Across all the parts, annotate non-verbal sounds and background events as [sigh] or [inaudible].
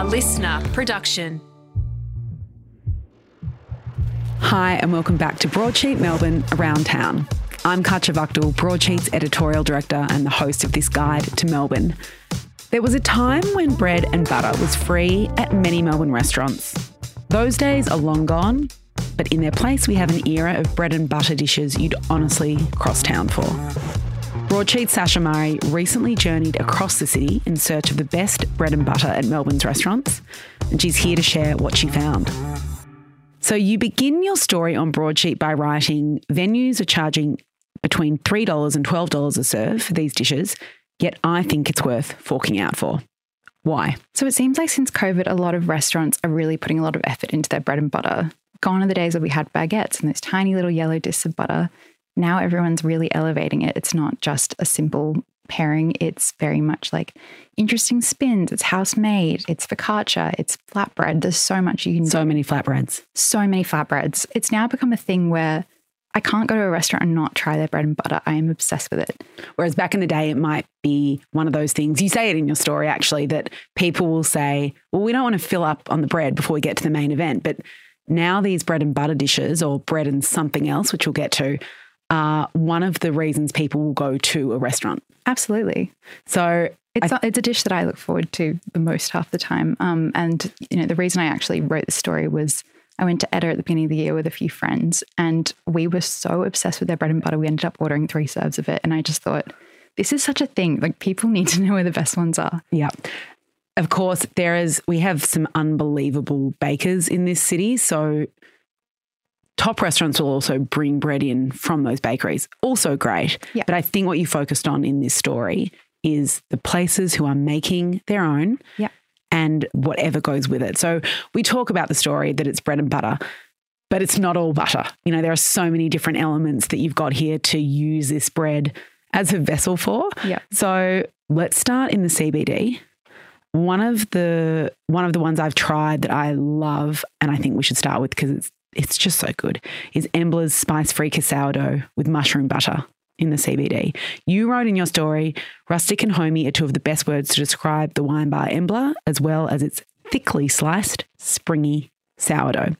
A listener production. Hi, and welcome back to Broadsheet Melbourne Around Town. I'm Katya Wachtel, Broadsheet's editorial director and the host of this guide to Melbourne. There was a time when bread and butter was free at many Melbourne restaurants. Those days are long gone, but in their place, we have an era of bread and butter dishes you'd honestly cross town for. Broadsheet Sasha Murray recently journeyed across the city in search of the best bread and butter at Melbourne's restaurants, and she's here to share what she found. So you begin your story on Broadsheet by writing venues are charging between $3 and $12 a serve for these dishes, yet I think it's worth forking out for. Why? So it seems like since COVID, a lot of restaurants are really putting a lot of effort into their bread and butter. Gone are the days where we had baguettes and those tiny little yellow discs of butter now everyone's really elevating it. It's not just a simple pairing, it's very much like interesting spins. It's house made, it's focaccia, it's flatbread. There's so much you can So do. many flatbreads. So many flatbreads. It's now become a thing where I can't go to a restaurant and not try their bread and butter. I am obsessed with it. Whereas back in the day, it might be one of those things. You say it in your story, actually, that people will say, well, we don't want to fill up on the bread before we get to the main event. But now these bread and butter dishes or bread and something else, which we'll get to, are one of the reasons people will go to a restaurant. Absolutely. So It's, a, it's a dish that I look forward to the most half the time. Um, and, you know, the reason I actually wrote the story was I went to Etta at the beginning of the year with a few friends and we were so obsessed with their bread and butter. We ended up ordering three serves of it. And I just thought, this is such a thing. Like people need to know where the best ones are. Yeah. Of course, there is, we have some unbelievable bakers in this city. So top restaurants will also bring bread in from those bakeries. Also great. Yeah. But I think what you focused on in this story is the places who are making their own Yeah. and whatever goes with it. So we talk about the story that it's bread and butter. But it's not all butter. You know, there are so many different elements that you've got here to use this bread as a vessel for. Yeah. So let's start in the CBD. One of the one of the ones I've tried that I love, and I think we should start with because it's it's just so good, is Embla's spiced freekeh sourdough with mushroom butter in the CBD. You wrote in your story, rustic and homey are two of the best words to describe the wine bar Embla, as well as its thickly sliced, springy sourdough.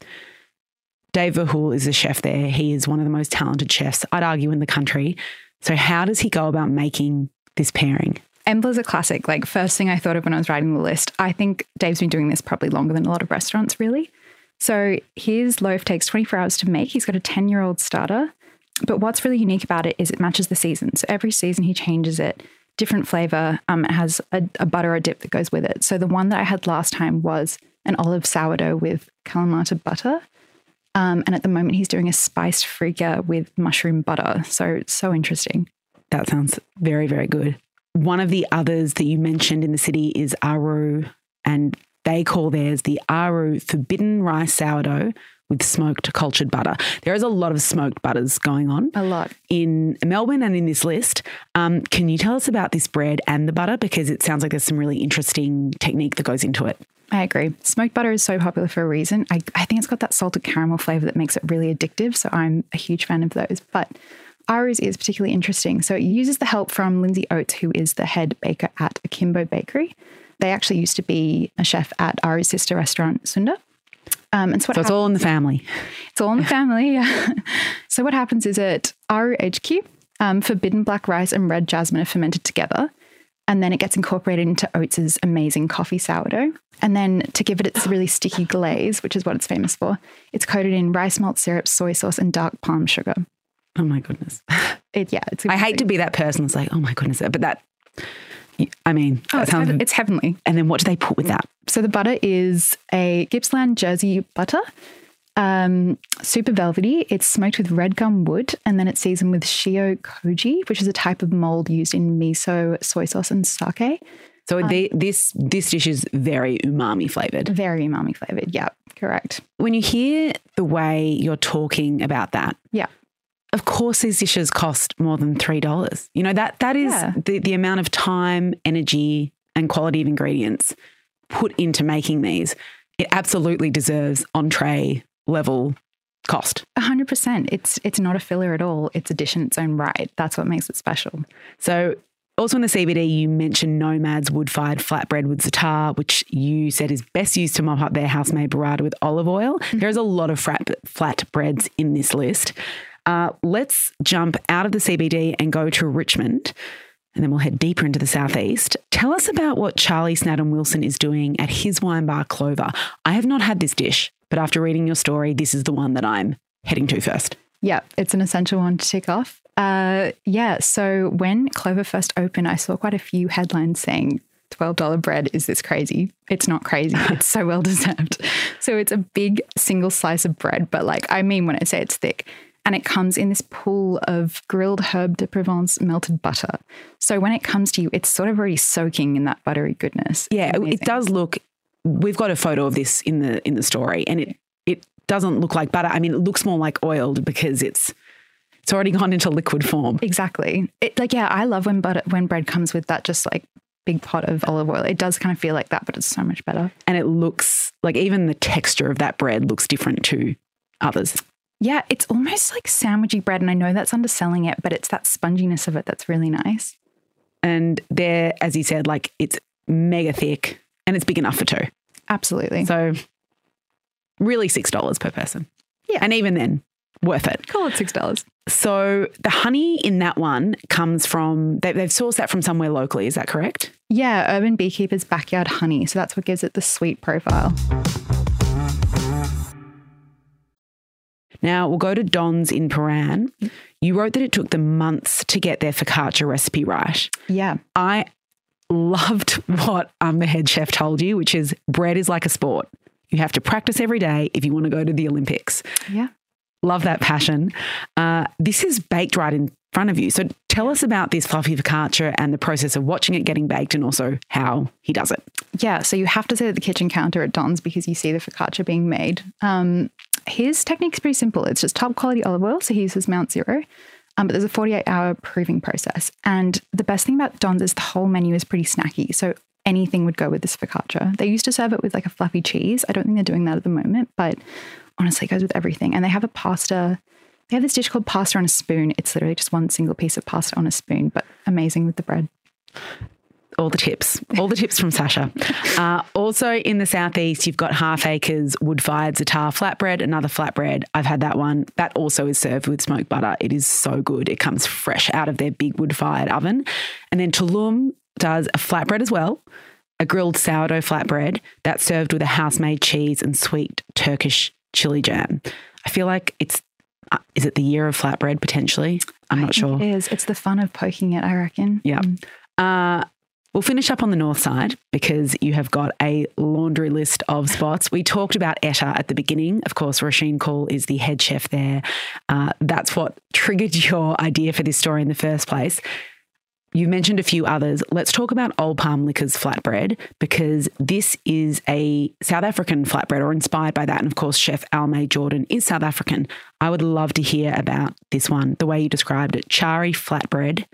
Dave Verheul is a chef there. He is one of the most talented chefs, I'd argue, in the country. So, how does he go about making this pairing? Embla's a classic. Like first thing I thought of when I was writing the list. I think Dave's been doing this probably longer than a lot of restaurants, really. So his loaf takes 24 hours to make. He's got a 10 year old starter. But what's really unique about it is it matches the season. So every season he changes it, different flavor. Um, it has a, a butter or dip that goes with it. So the one that I had last time was an olive sourdough with Kalamata butter. Um, and at the moment, he's doing a spiced freekeh with mushroom butter. So so interesting. That sounds very, very good. One of the others that you mentioned in the city is Aru, and they call theirs the Aru Forbidden Rice Sourdough with smoked cultured butter. There is a lot of smoked butters going on A lot. in Melbourne and in this list. Um, can you tell us about this bread and the butter? Because it sounds like there's some really interesting technique that goes into it. I agree. Smoked butter is so popular for a reason. I, I think it's got that salted caramel flavor that makes it really addictive. So I'm a huge fan of those. But Aru's is particularly interesting. So it uses the help from Lindsay Oates, who is the head baker at Akimbo Bakery. They actually used to be a chef at Aru's sister restaurant, Sunda. Um, and so So it's all in the family. it's all in the [laughs] family. yeah. [laughs] so what happens is at Aru HQ, um, forbidden black rice and red jasmine are fermented together. And then it gets incorporated into Oats's amazing coffee sourdough. And then to give it its really sticky glaze, which is what it's famous for, it's coated in rice malt syrup, soy sauce, and dark palm sugar. Oh my goodness. It, yeah, it's I hate to be that person that's like, oh my goodness, but that, I mean, Oh, it's, sounds. heaven- it's heavenly. and then what do they put with that? So the butter is a Gippsland Jersey butter, um, super velvety. It's smoked with red gum wood, and then it's seasoned with shio koji, which is a type of mold used in miso, soy sauce, and sake. So the, this this dish is very umami flavored. Very umami flavored. Yeah, correct. When you hear the way you're talking about that, Yeah. Of course these dishes cost more than three dollars. You know that that is Yeah. the the amount of time, energy, and quality of ingredients put into making these. It absolutely deserves entree level cost. A hundred percent. It's it's not a filler at all. It's a dish in its own right. That's what makes it special. So Also in the CBD, you mentioned Nomad's wood fired flatbread with za'atar, which you said is best used to mop up their house made burrata with olive oil. Mm-hmm. There's a lot of flat, flat breads in this list. Uh, let's jump out of the CBD and go to Richmond. And then we'll head deeper into the southeast. Tell us about what Charlie Snadden Wilson is doing at his wine bar Clover. I have not had this dish, but after reading your story, this is the one that I'm heading to first. Yeah, it's an essential one to tick off. Uh, yeah, so when Clover first opened, I saw quite a few headlines saying $12 bread, is this crazy? It's not crazy. [laughs] It's so well deserved. So it's a big single slice of bread, but like, I mean, when I say it's thick, and it comes in this pool of grilled herbe de Provence melted butter. So when it comes to you, it's sort of already soaking in that buttery goodness. Yeah, it does look. We've got a photo of this in the in the story, and it it doesn't look like butter. I mean, it looks more like oiled because it's it's already gone into liquid form. Exactly. It, like, yeah, I love when butter when bread comes with that just like big pot of olive oil. It does kind of feel like that, but it's so much better. and it looks like even the texture of that bread looks different to others. Yeah, it's almost like sandwichy bread, and I know that's underselling it, but it's that sponginess of it that's really nice. And they're, as you said, like it's mega thick and it's big enough for two. Absolutely. So really six dollars per person. Yeah. And even then, worth it. Call it six dollars. So the honey in that one comes from they, they've sourced that from somewhere locally. Is that correct? Yeah, Urban Beekeeper's backyard honey. So that's what gives it the sweet profile. Now we'll go to Don's in Prahran. You wrote that it took them months to get their focaccia recipe right. Yeah. I loved what um, the head chef told you, which is bread is like a sport. You have to practice every day if you want to go to the Olympics. Yeah. Love that passion. Uh, this is baked right in front of you. So tell us about this fluffy focaccia and the process of watching it getting baked and also how he does it. Yeah, so you have to sit at the kitchen counter at Don's because you see the focaccia being made. Um, his technique's pretty simple. It's just top quality olive oil, so he uses Mount Zero. Um, but there's a 48 hour proving process. And the best thing about Don's is the whole menu is pretty snacky. So anything would go with this focaccia. They used to serve it with like a fluffy cheese. I don't think they're doing that at the moment, but honestly, it goes with everything. And they have a pasta. They have this dish called pasta on a spoon. It's literally just one single piece of pasta on a spoon, but amazing with the bread. All the tips, all the tips from Sasha. Uh, also in the southeast, you've got Half Acre's wood fired za'atar flatbread, another flatbread. I've had that one. That also is served with smoked butter. It is so good. It comes fresh out of their big wood fired oven. And then Tulum does a flatbread as well, a grilled sourdough flatbread that's served with a house made cheese and sweet Turkish chili jam. I feel like it's, uh, is it the year of flatbread potentially? I'm not sure. It is. It's the fun of poking it, I reckon. Yeah. Uh, we'll finish up on the north side because you have got a laundry list of spots. We talked about Etta at the beginning. Of course, Rosheen Kaul is the head chef there. Uh, that's what triggered your idea for this story in the first place. You've mentioned a few others. Let's talk about Old Palm Liquor's flatbread because this is a South African flatbread or inspired by that. And of course, Chef Almay Jordaan is South African. I would love to hear about this one, the way you described it chari flatbread,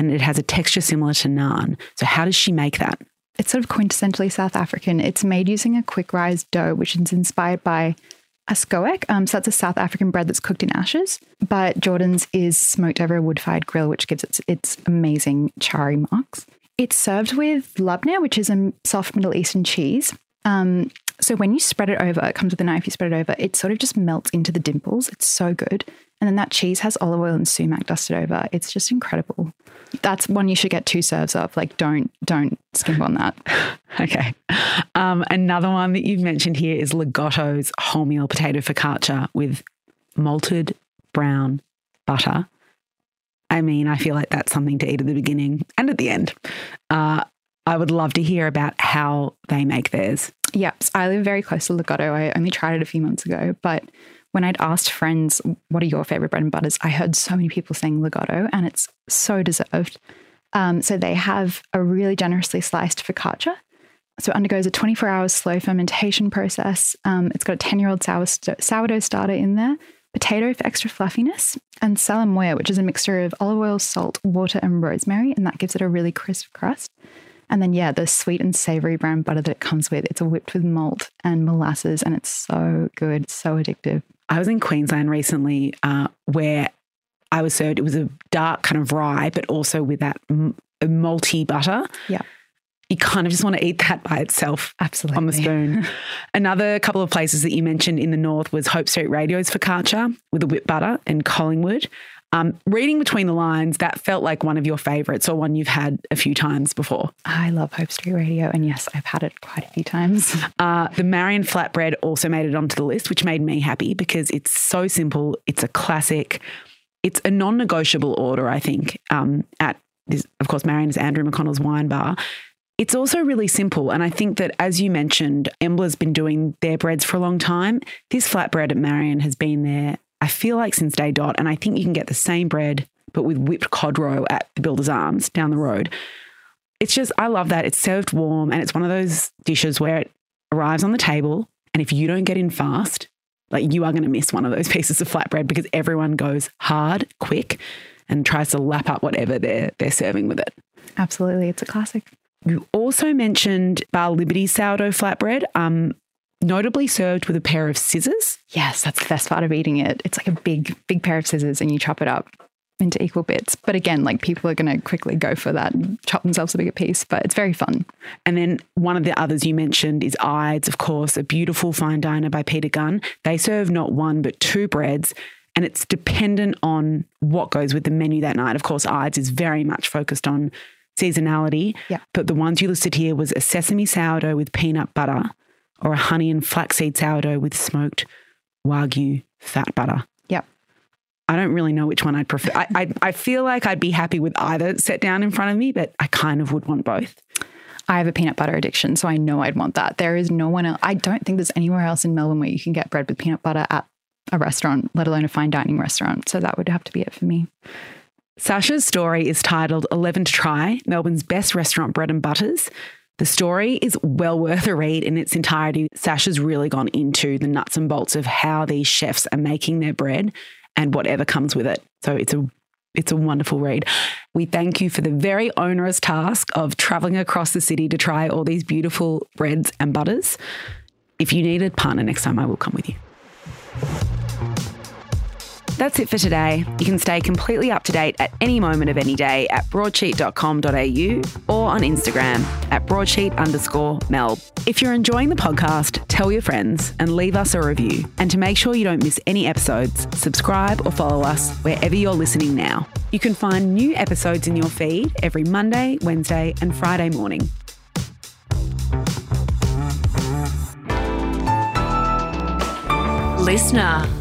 and it has a texture similar to naan. So, how does she make that? It's sort of quintessentially South African. It's made using a quick rise dough, which is inspired by a. Um, so that's a South African bread that's cooked in ashes. But Jordaan's is smoked over a wood fired grill, which gives it its amazing chari marks. It's served with labneh, which is a soft Middle Eastern cheese. Um, so when you spread it over, it comes with a knife, you spread it over, it sort of just melts into the dimples. It's so good. And then that cheese has olive oil and sumac dusted over. It's just incredible. That's one you should get two serves of. Like don't don't skimp on that. [laughs] Okay. Um, another one that you've mentioned here is Legato's wholemeal potato focaccia with malted brown butter. I mean, I feel like that's something to eat at the beginning and at the end. Uh, I would love to hear about how they make theirs. Yep. I live very close to Legato. I only tried it a few months ago, but when I'd asked friends, what are your favorite bread and butters? I heard so many people saying Legato, and it's so deserved. Um, so they have a really generously sliced focaccia. So it undergoes a 24 hour slow fermentation process. Um, it's got a 10 year old sour st- sourdough starter in there, potato for extra fluffiness, and salamoia, which is a mixture of olive oil, salt, water, and rosemary. And that gives it a really crisp crust. And then, yeah, the sweet and savory brown butter that it comes with, it's whipped with malt and molasses, and it's so good, so addictive. I was in Queensland recently uh, where I was served, it was a dark kind of rye, but also with that m- a malty butter. Yeah. You kind of just want to eat that by itself Absolutely. on the spoon. [laughs] Another couple of places that you mentioned in the north was Hope Street Radio's focaccia with the whipped butter and Collingwood. Um, reading between the lines, that felt like one of your favourites or one you've had a few times before. I love Hope Street Radio. And yes, I've had it quite a few times. [laughs] Uh, the Marion flatbread also made it onto the list, which made me happy because it's so simple. It's a classic. It's a non-negotiable order, I think. Um, at this, of course, Marion is Andrew McConnell's wine bar. It's also really simple, and I think that as you mentioned, Embla's been doing their breads for a long time. This flatbread at Marion has been there. I feel like since day dot, and I think you can get the same bread but with whipped cod roe at the Builder's Arms down the road. It's just I love that. It's served warm, and it's one of those dishes where it arrives on the table, and if you don't get in fast, like you are going to miss one of those [laughs] pieces of flatbread because everyone goes hard, quick, and tries to lap up whatever they're they're serving with it. Absolutely. It's a classic. You also mentioned Bar Liberty sourdough flatbread, um, notably served with a pair of scissors. Yes, that's the best part of eating it. It's like a big, big pair of scissors and you chop it up into equal bits. But again, like people are going to quickly go for that and chop themselves a bigger piece, but it's very fun. And then one of the others you mentioned is Ides, of course, a beautiful fine diner by Peter Gunn. They serve not one, but two breads. And it's dependent on what goes with the menu that night. Of course, Ides is very much focused on seasonality. Yeah. But the ones you listed here was a sesame sourdough with peanut butter or a honey and flaxseed sourdough with smoked wagyu fat butter. Yep. I don't really know which one I'd prefer. I, I, I feel like I'd be happy with either set down in front of me, but I kind of would want both. I have a peanut butter addiction, so I know I'd want that. There is no one else. I don't think there's anywhere else in Melbourne where you can get bread with peanut butter at a restaurant, let alone a fine dining restaurant. So that would have to be it for me. Sasha's story is titled 11 to Try Melbourne's Best Restaurant Bread and Butters. The story is well worth a read in its entirety. Sasha's really gone into the nuts and bolts of how these chefs are making their bread and whatever comes with it. So it's a it's a wonderful read. We thank you for the very onerous task of traveling across the city to try all these beautiful breads and butters. If you need a partner next time, I will come with you. That's it for today. You can stay completely up to date at any moment of any day at broadsheet.com.au or on Instagram at broadsheet underscore melb. If you're enjoying the podcast, tell your friends and leave us a review. And to make sure you don't miss any episodes, subscribe or follow us wherever you're listening now. You can find new episodes in your feed every Monday, Wednesday, and Friday morning. Listener.